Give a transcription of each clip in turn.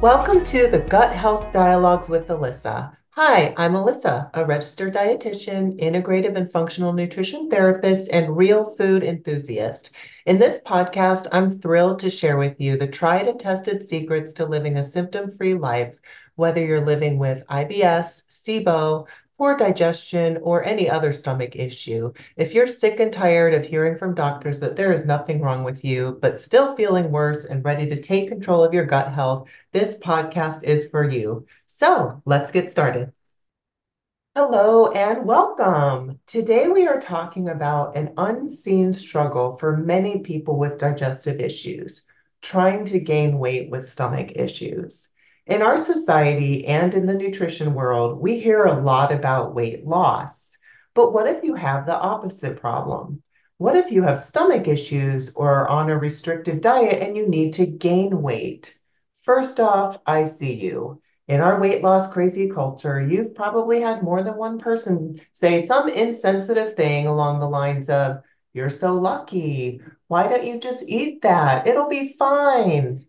Welcome to the Gut Health Dialogues with Alyssa. Hi, I'm Alyssa, a registered dietitian, integrative and functional nutrition therapist, and real food enthusiast. In this podcast, I'm thrilled to share with you the tried and tested secrets to living a symptom free life, whether you're living with IBS, SIBO, poor digestion, or any other stomach issue. If you're sick and tired of hearing from doctors that there is nothing wrong with you, but still feeling worse and ready to take control of your gut health, this podcast is for you. So let's get started. Hello and welcome. Today we are talking about an unseen struggle for many people with digestive issues, trying to gain weight with stomach issues. In our society and in the nutrition world, we hear a lot about weight loss. But what if you have the opposite problem? What if you have stomach issues or are on a restrictive diet and you need to gain weight? First off, I see you. In our weight loss crazy culture, you've probably had more than one person say some insensitive thing along the lines of, You're so lucky. Why don't you just eat that? It'll be fine.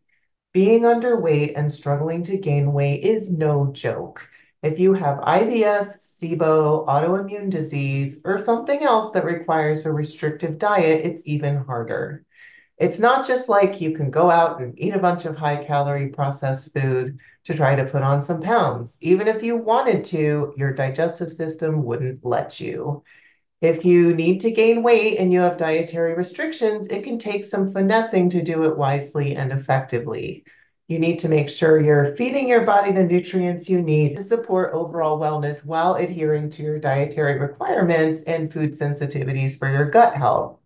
Being underweight and struggling to gain weight is no joke. If you have IBS, SIBO, autoimmune disease, or something else that requires a restrictive diet, it's even harder. It's not just like you can go out and eat a bunch of high calorie processed food to try to put on some pounds. Even if you wanted to, your digestive system wouldn't let you. If you need to gain weight and you have dietary restrictions, it can take some finessing to do it wisely and effectively. You need to make sure you're feeding your body the nutrients you need to support overall wellness while adhering to your dietary requirements and food sensitivities for your gut health.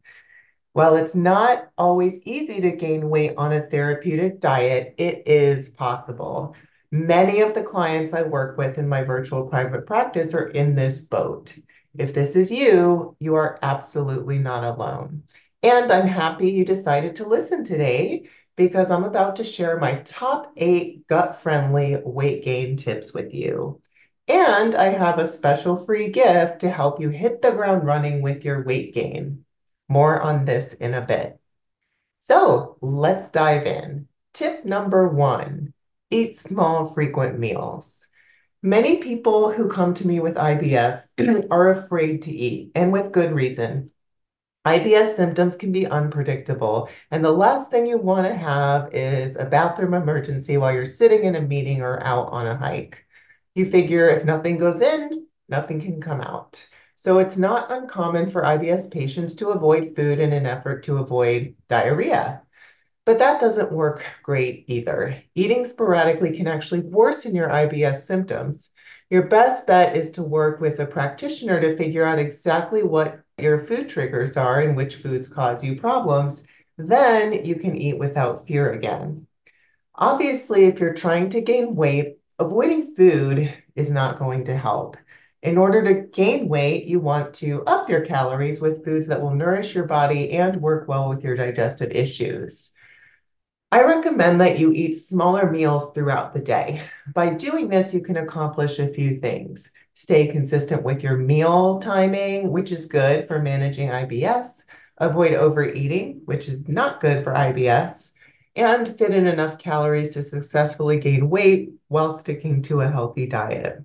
While it's not always easy to gain weight on a therapeutic diet, it is possible. Many of the clients I work with in my virtual private practice are in this boat. If this is you, you are absolutely not alone. And I'm happy you decided to listen today because I'm about to share my top eight gut friendly weight gain tips with you. And I have a special free gift to help you hit the ground running with your weight gain. More on this in a bit. So let's dive in. Tip number one eat small, frequent meals. Many people who come to me with IBS are afraid to eat, and with good reason. IBS symptoms can be unpredictable, and the last thing you want to have is a bathroom emergency while you're sitting in a meeting or out on a hike. You figure if nothing goes in, nothing can come out. So it's not uncommon for IBS patients to avoid food in an effort to avoid diarrhea. But that doesn't work great either. Eating sporadically can actually worsen your IBS symptoms. Your best bet is to work with a practitioner to figure out exactly what your food triggers are and which foods cause you problems. Then you can eat without fear again. Obviously, if you're trying to gain weight, avoiding food is not going to help. In order to gain weight, you want to up your calories with foods that will nourish your body and work well with your digestive issues. I recommend that you eat smaller meals throughout the day. By doing this, you can accomplish a few things. Stay consistent with your meal timing, which is good for managing IBS. Avoid overeating, which is not good for IBS. And fit in enough calories to successfully gain weight while sticking to a healthy diet.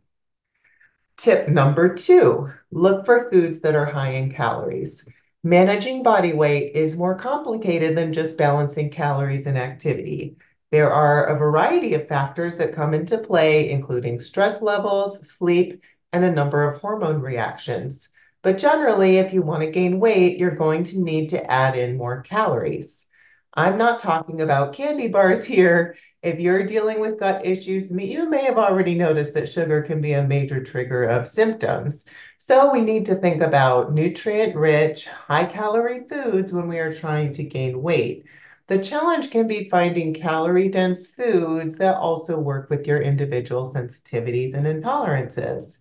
Tip number two look for foods that are high in calories. Managing body weight is more complicated than just balancing calories and activity. There are a variety of factors that come into play, including stress levels, sleep, and a number of hormone reactions. But generally, if you want to gain weight, you're going to need to add in more calories. I'm not talking about candy bars here. If you're dealing with gut issues, you may have already noticed that sugar can be a major trigger of symptoms. So we need to think about nutrient-rich, high-calorie foods when we are trying to gain weight. The challenge can be finding calorie-dense foods that also work with your individual sensitivities and intolerances.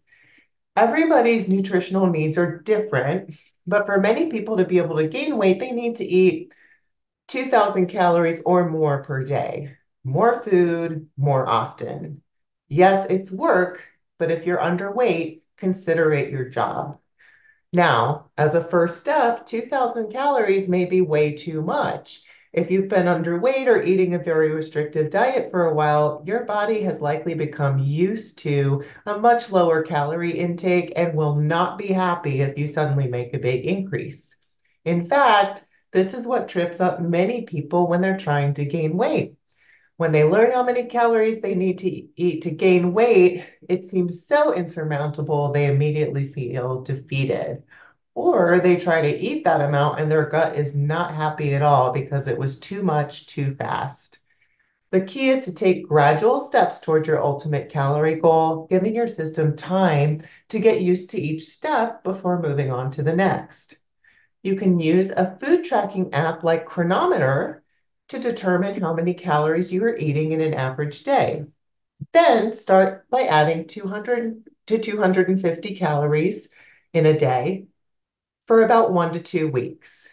Everybody's nutritional needs are different, but for many people to be able to gain weight, they need to eat 2,000 calories or more per day. More food, more often. Yes, it's work, but if you're underweight, consider it your job. Now, as a first step, 2,000 calories may be way too much. If you've been underweight or eating a very restrictive diet for a while, your body has likely become used to a much lower calorie intake and will not be happy if you suddenly make a big increase. In fact, this is what trips up many people when they're trying to gain weight. When they learn how many calories they need to eat to gain weight, it seems so insurmountable they immediately feel defeated. Or they try to eat that amount and their gut is not happy at all because it was too much too fast. The key is to take gradual steps towards your ultimate calorie goal, giving your system time to get used to each step before moving on to the next. You can use a food tracking app like Cronometer to determine how many calories you are eating in an average day. Then start by adding 200 to 250 calories in a day for about one to two weeks.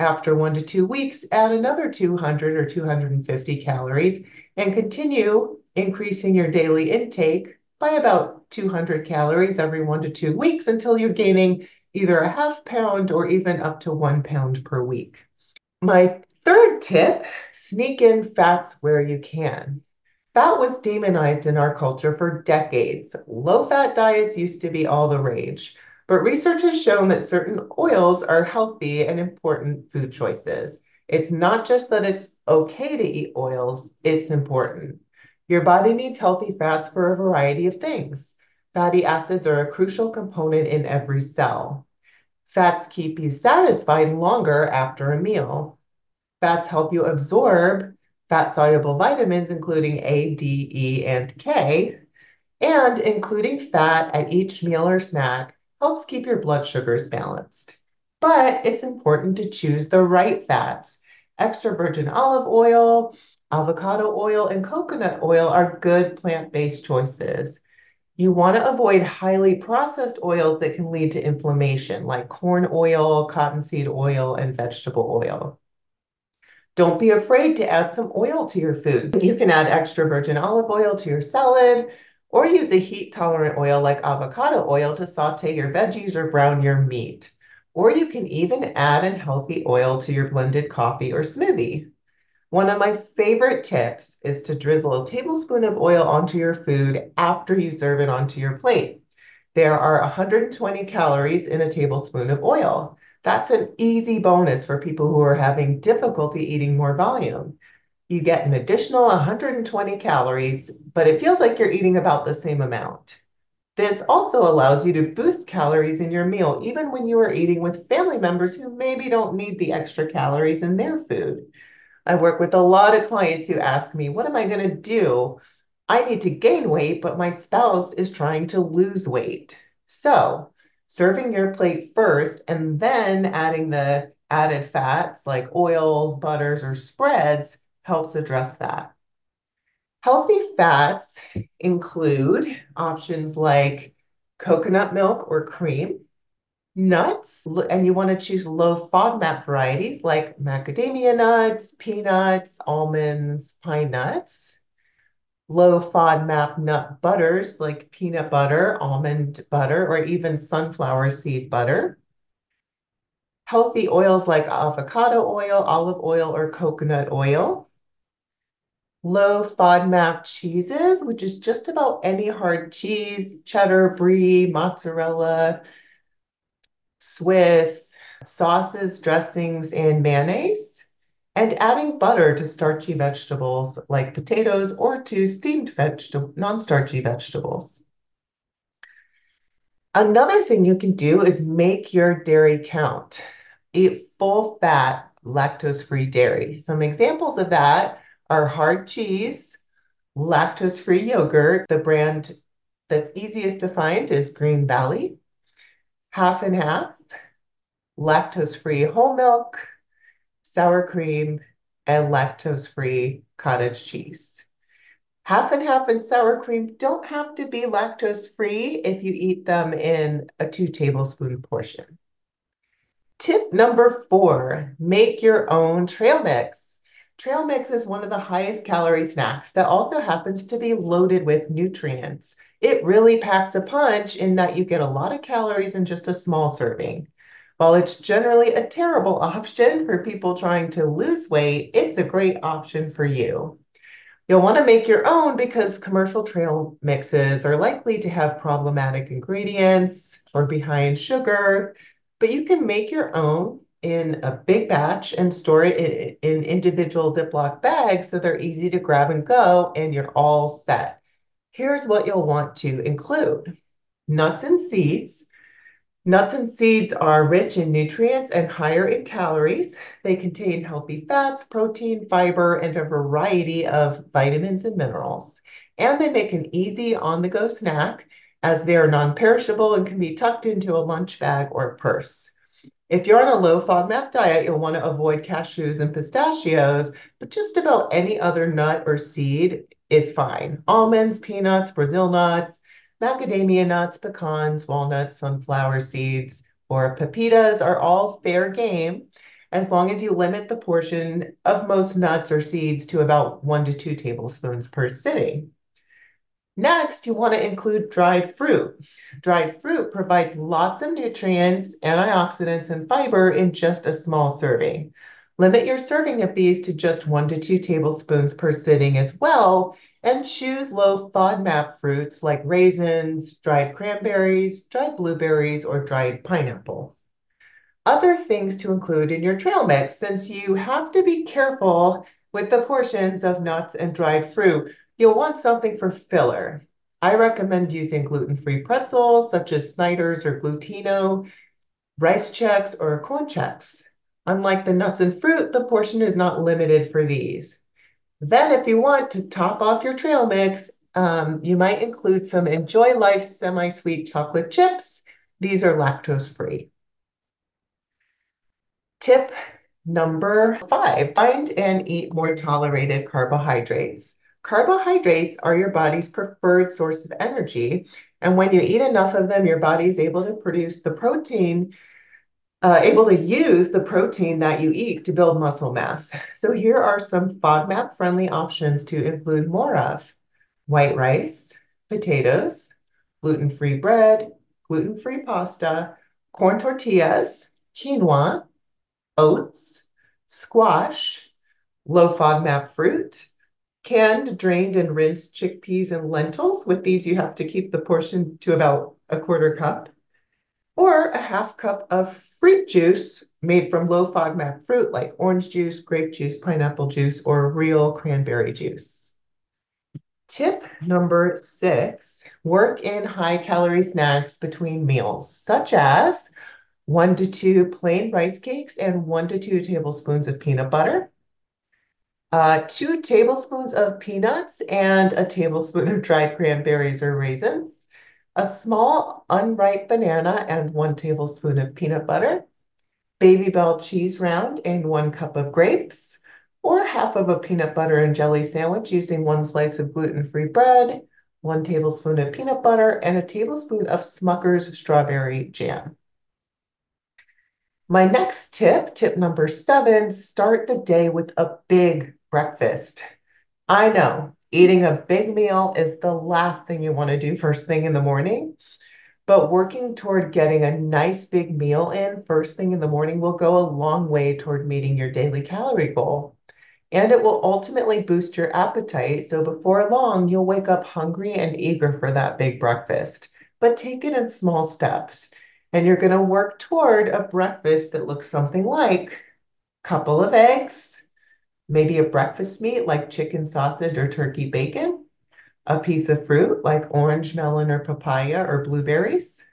After one to two weeks, add another 200 or 250 calories and continue increasing your daily intake by about 200 calories every one to two weeks until you're gaining either a half pound or even up to one pound per week. My third tip sneak in fats where you can. Fat was demonized in our culture for decades. Low fat diets used to be all the rage. But research has shown that certain oils are healthy and important food choices. It's not just that it's okay to eat oils, it's important. Your body needs healthy fats for a variety of things. Fatty acids are a crucial component in every cell. Fats keep you satisfied longer after a meal. Fats help you absorb fat soluble vitamins, including A, D, E, and K, and including fat at each meal or snack helps keep your blood sugars balanced. But it's important to choose the right fats. Extra virgin olive oil, avocado oil, and coconut oil are good plant-based choices. You want to avoid highly processed oils that can lead to inflammation, like corn oil, cottonseed oil, and vegetable oil. Don't be afraid to add some oil to your food. You can add extra virgin olive oil to your salad, or use a heat tolerant oil like avocado oil to saute your veggies or brown your meat. Or you can even add a healthy oil to your blended coffee or smoothie. One of my favorite tips is to drizzle a tablespoon of oil onto your food after you serve it onto your plate. There are 120 calories in a tablespoon of oil. That's an easy bonus for people who are having difficulty eating more volume you get an additional 120 calories, but it feels like you're eating about the same amount. This also allows you to boost calories in your meal, even when you are eating with family members who maybe don't need the extra calories in their food. I work with a lot of clients who ask me, What am I going to do? I need to gain weight, but my spouse is trying to lose weight. So, serving your plate first and then adding the added fats like oils, butters, or spreads helps address that. Healthy fats include options like coconut milk or cream, nuts, and you want to choose low FODMAP varieties like macadamia nuts, peanuts, almonds, pine nuts, low FODMAP nut butters like peanut butter, almond butter, or even sunflower seed butter. Healthy oils like avocado oil, olive oil, or coconut oil low FODMAP cheeses, which is just about any hard cheese, cheddar, brie, mozzarella, Swiss, sauces, dressings, and mayonnaise, and adding butter to starchy vegetables like potatoes or to steamed non-starchy vegetables. Another thing you can do is make your dairy count. Eat full fat, lactose-free dairy. Some examples of that are hard cheese, lactose-free yogurt. The brand that's easiest to find is Green Valley, half and half, lactose-free whole milk, sour cream, and lactose-free cottage cheese. Half and half and sour cream don't have to be lactose-free if you eat them in a two tablespoon portion. Tip number four, make your own trail mix. Trail mix is one of the highest calorie snacks that also happens to be loaded with nutrients. It really packs a punch in that you get a lot of calories in just a small serving. While it's generally a terrible option for people trying to lose weight, it's a great option for you. You'll want to make your own because commercial trail mixes are likely to have problematic ingredients or be high in sugar, but you can make your own in a big batch and store it in, in individual Ziploc bags so they're easy to grab and go and you're all set. Here's what you'll want to include nuts and seeds. Nuts and seeds are rich in nutrients and higher in calories. They contain healthy fats, protein, fiber, and a variety of vitamins and minerals. And they make an easy on the go snack as they are non perishable and can be tucked into a lunch bag or purse. If you're on a low FODMAP diet, you'll want to avoid cashews and pistachios, but just about any other nut or seed is fine. Almonds, peanuts, Brazil nuts, macadamia nuts, pecans, walnuts, sunflower seeds, or pepitas are all fair game as long as you limit the portion of most nuts or seeds to about one to two tablespoons per sitting. Next, you want to include dried fruit. Dried fruit provides lots of nutrients, antioxidants, and fiber in just a small serving. Limit your serving of these to just one to two tablespoons per sitting as well, and choose low FODMAP fruits like raisins, dried cranberries, dried blueberries, or dried pineapple. Other things to include in your trail mix, since you have to be careful with the portions of nuts and dried fruit, you'll want something for filler. I recommend using gluten-free pretzels such as Snyder's or Glutino, rice Chex, or corn Chex. Unlike the nuts and fruit, the portion is not limited for these. Then if you want to top off your trail mix, um, you might include some Enjoy Life semi-sweet chocolate chips. These are lactose free. Tip number five, find and eat more tolerated carbohydrates. Carbohydrates are your body's preferred source of energy. And when you eat enough of them, your body is able to produce the protein uh, able to use the protein that you eat to build muscle mass. So here are some FODMAP friendly options to include more of white rice, potatoes, gluten free bread, gluten free pasta, corn tortillas, quinoa, oats, squash, low FODMAP fruit, canned, drained, and rinsed chickpeas and lentils. With these, you have to keep the portion to about a quarter cup or a half cup of fruit juice made from low FODMAP fruit like orange juice, grape juice, pineapple juice, or real cranberry juice. Tip number six, work in high calorie snacks between meals, such as one to two plain rice cakes and one to two tablespoons of peanut butter, uh, two tablespoons of peanuts and a tablespoon of dried cranberries or raisins, a small unripe banana and one tablespoon of peanut butter, Babybel cheese round and one cup of grapes, or half of a peanut butter and jelly sandwich using one slice of gluten-free bread, one tablespoon of peanut butter, and a tablespoon of Smucker's strawberry jam. My next tip, tip number seven, start the day with a big breakfast. I know Eating a big meal is the last thing you want to do first thing in the morning, but working toward getting a nice big meal in first thing in the morning will go a long way toward meeting your daily calorie goal. And it will ultimately boost your appetite. So before long, you'll wake up hungry and eager for that big breakfast. But take it in small steps. And you're going to work toward a breakfast that looks something like a couple of eggs, maybe a breakfast meat like chicken sausage or turkey bacon, a piece of fruit like orange, melon, or papaya or blueberries,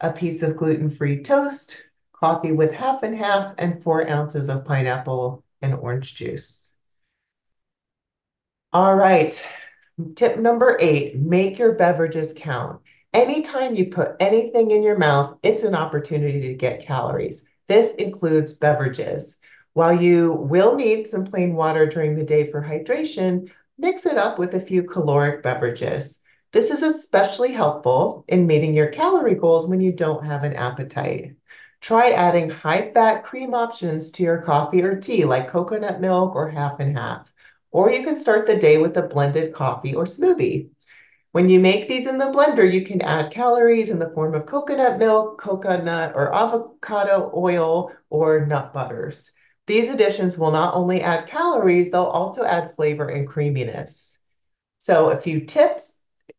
a piece of gluten-free toast, coffee with half and half, and four ounces of pineapple and orange juice. All right, tip number eight, make your beverages count. Anytime you put anything in your mouth, it's an opportunity to get calories. This includes beverages. While you will need some plain water during the day for hydration, mix it up with a few caloric beverages. This is especially helpful in meeting your calorie goals when you don't have an appetite. Try adding high-fat cream options to your coffee or tea, like coconut milk or half and half. Or you can start the day with a blended coffee or smoothie. When you make these in the blender, you can add calories in the form of coconut milk, coconut or avocado oil, or nut butters. These additions will not only add calories, they'll also add flavor and creaminess. So a few tips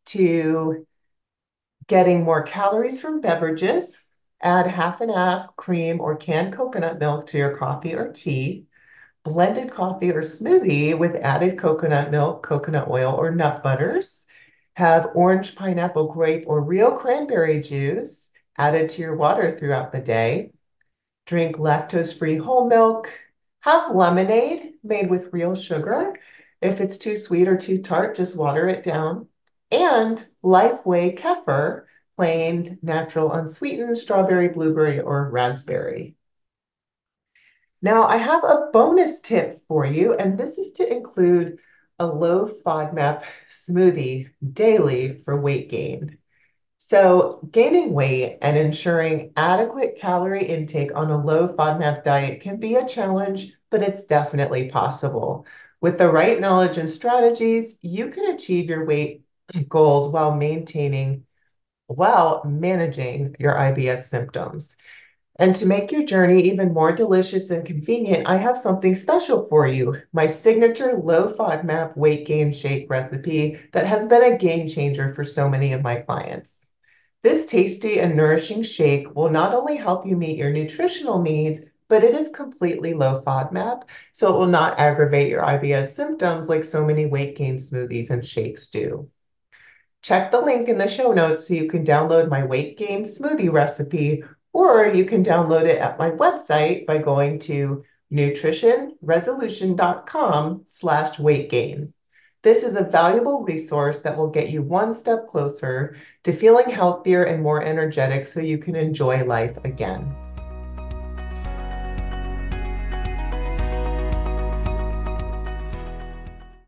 to getting more calories from beverages. Add half and half cream or canned coconut milk to your coffee or tea. Blended coffee or smoothie with added coconut milk, coconut oil, or nut butters. Have orange, pineapple, grape, or real cranberry juice added to your water throughout the day. Drink lactose-free whole milk. Have lemonade made with real sugar. If it's too sweet or too tart, just water it down. And Lifeway kefir, plain, natural, unsweetened, strawberry, blueberry, or raspberry. Now, I have a bonus tip for you, and this is to include a low FODMAP smoothie daily for weight gain. So, gaining weight and ensuring adequate calorie intake on a low FODMAP diet can be a challenge, but it's definitely possible. With the right knowledge and strategies, you can achieve your weight goals while maintaining, while managing your IBS symptoms. And to make your journey even more delicious and convenient, I have something special for you my signature low FODMAP weight gain shake recipe that has been a game changer for so many of my clients. This tasty and nourishing shake will not only help you meet your nutritional needs, but it is completely low FODMAP, so it will not aggravate your IBS symptoms like so many weight gain smoothies and shakes do. Check the link in the show notes so you can download my weight gain smoothie recipe, or you can download it at my website by going to nutritionresolution.com slash weight gain. This is a valuable resource that will get you one step closer to feeling healthier and more energetic so you can enjoy life again.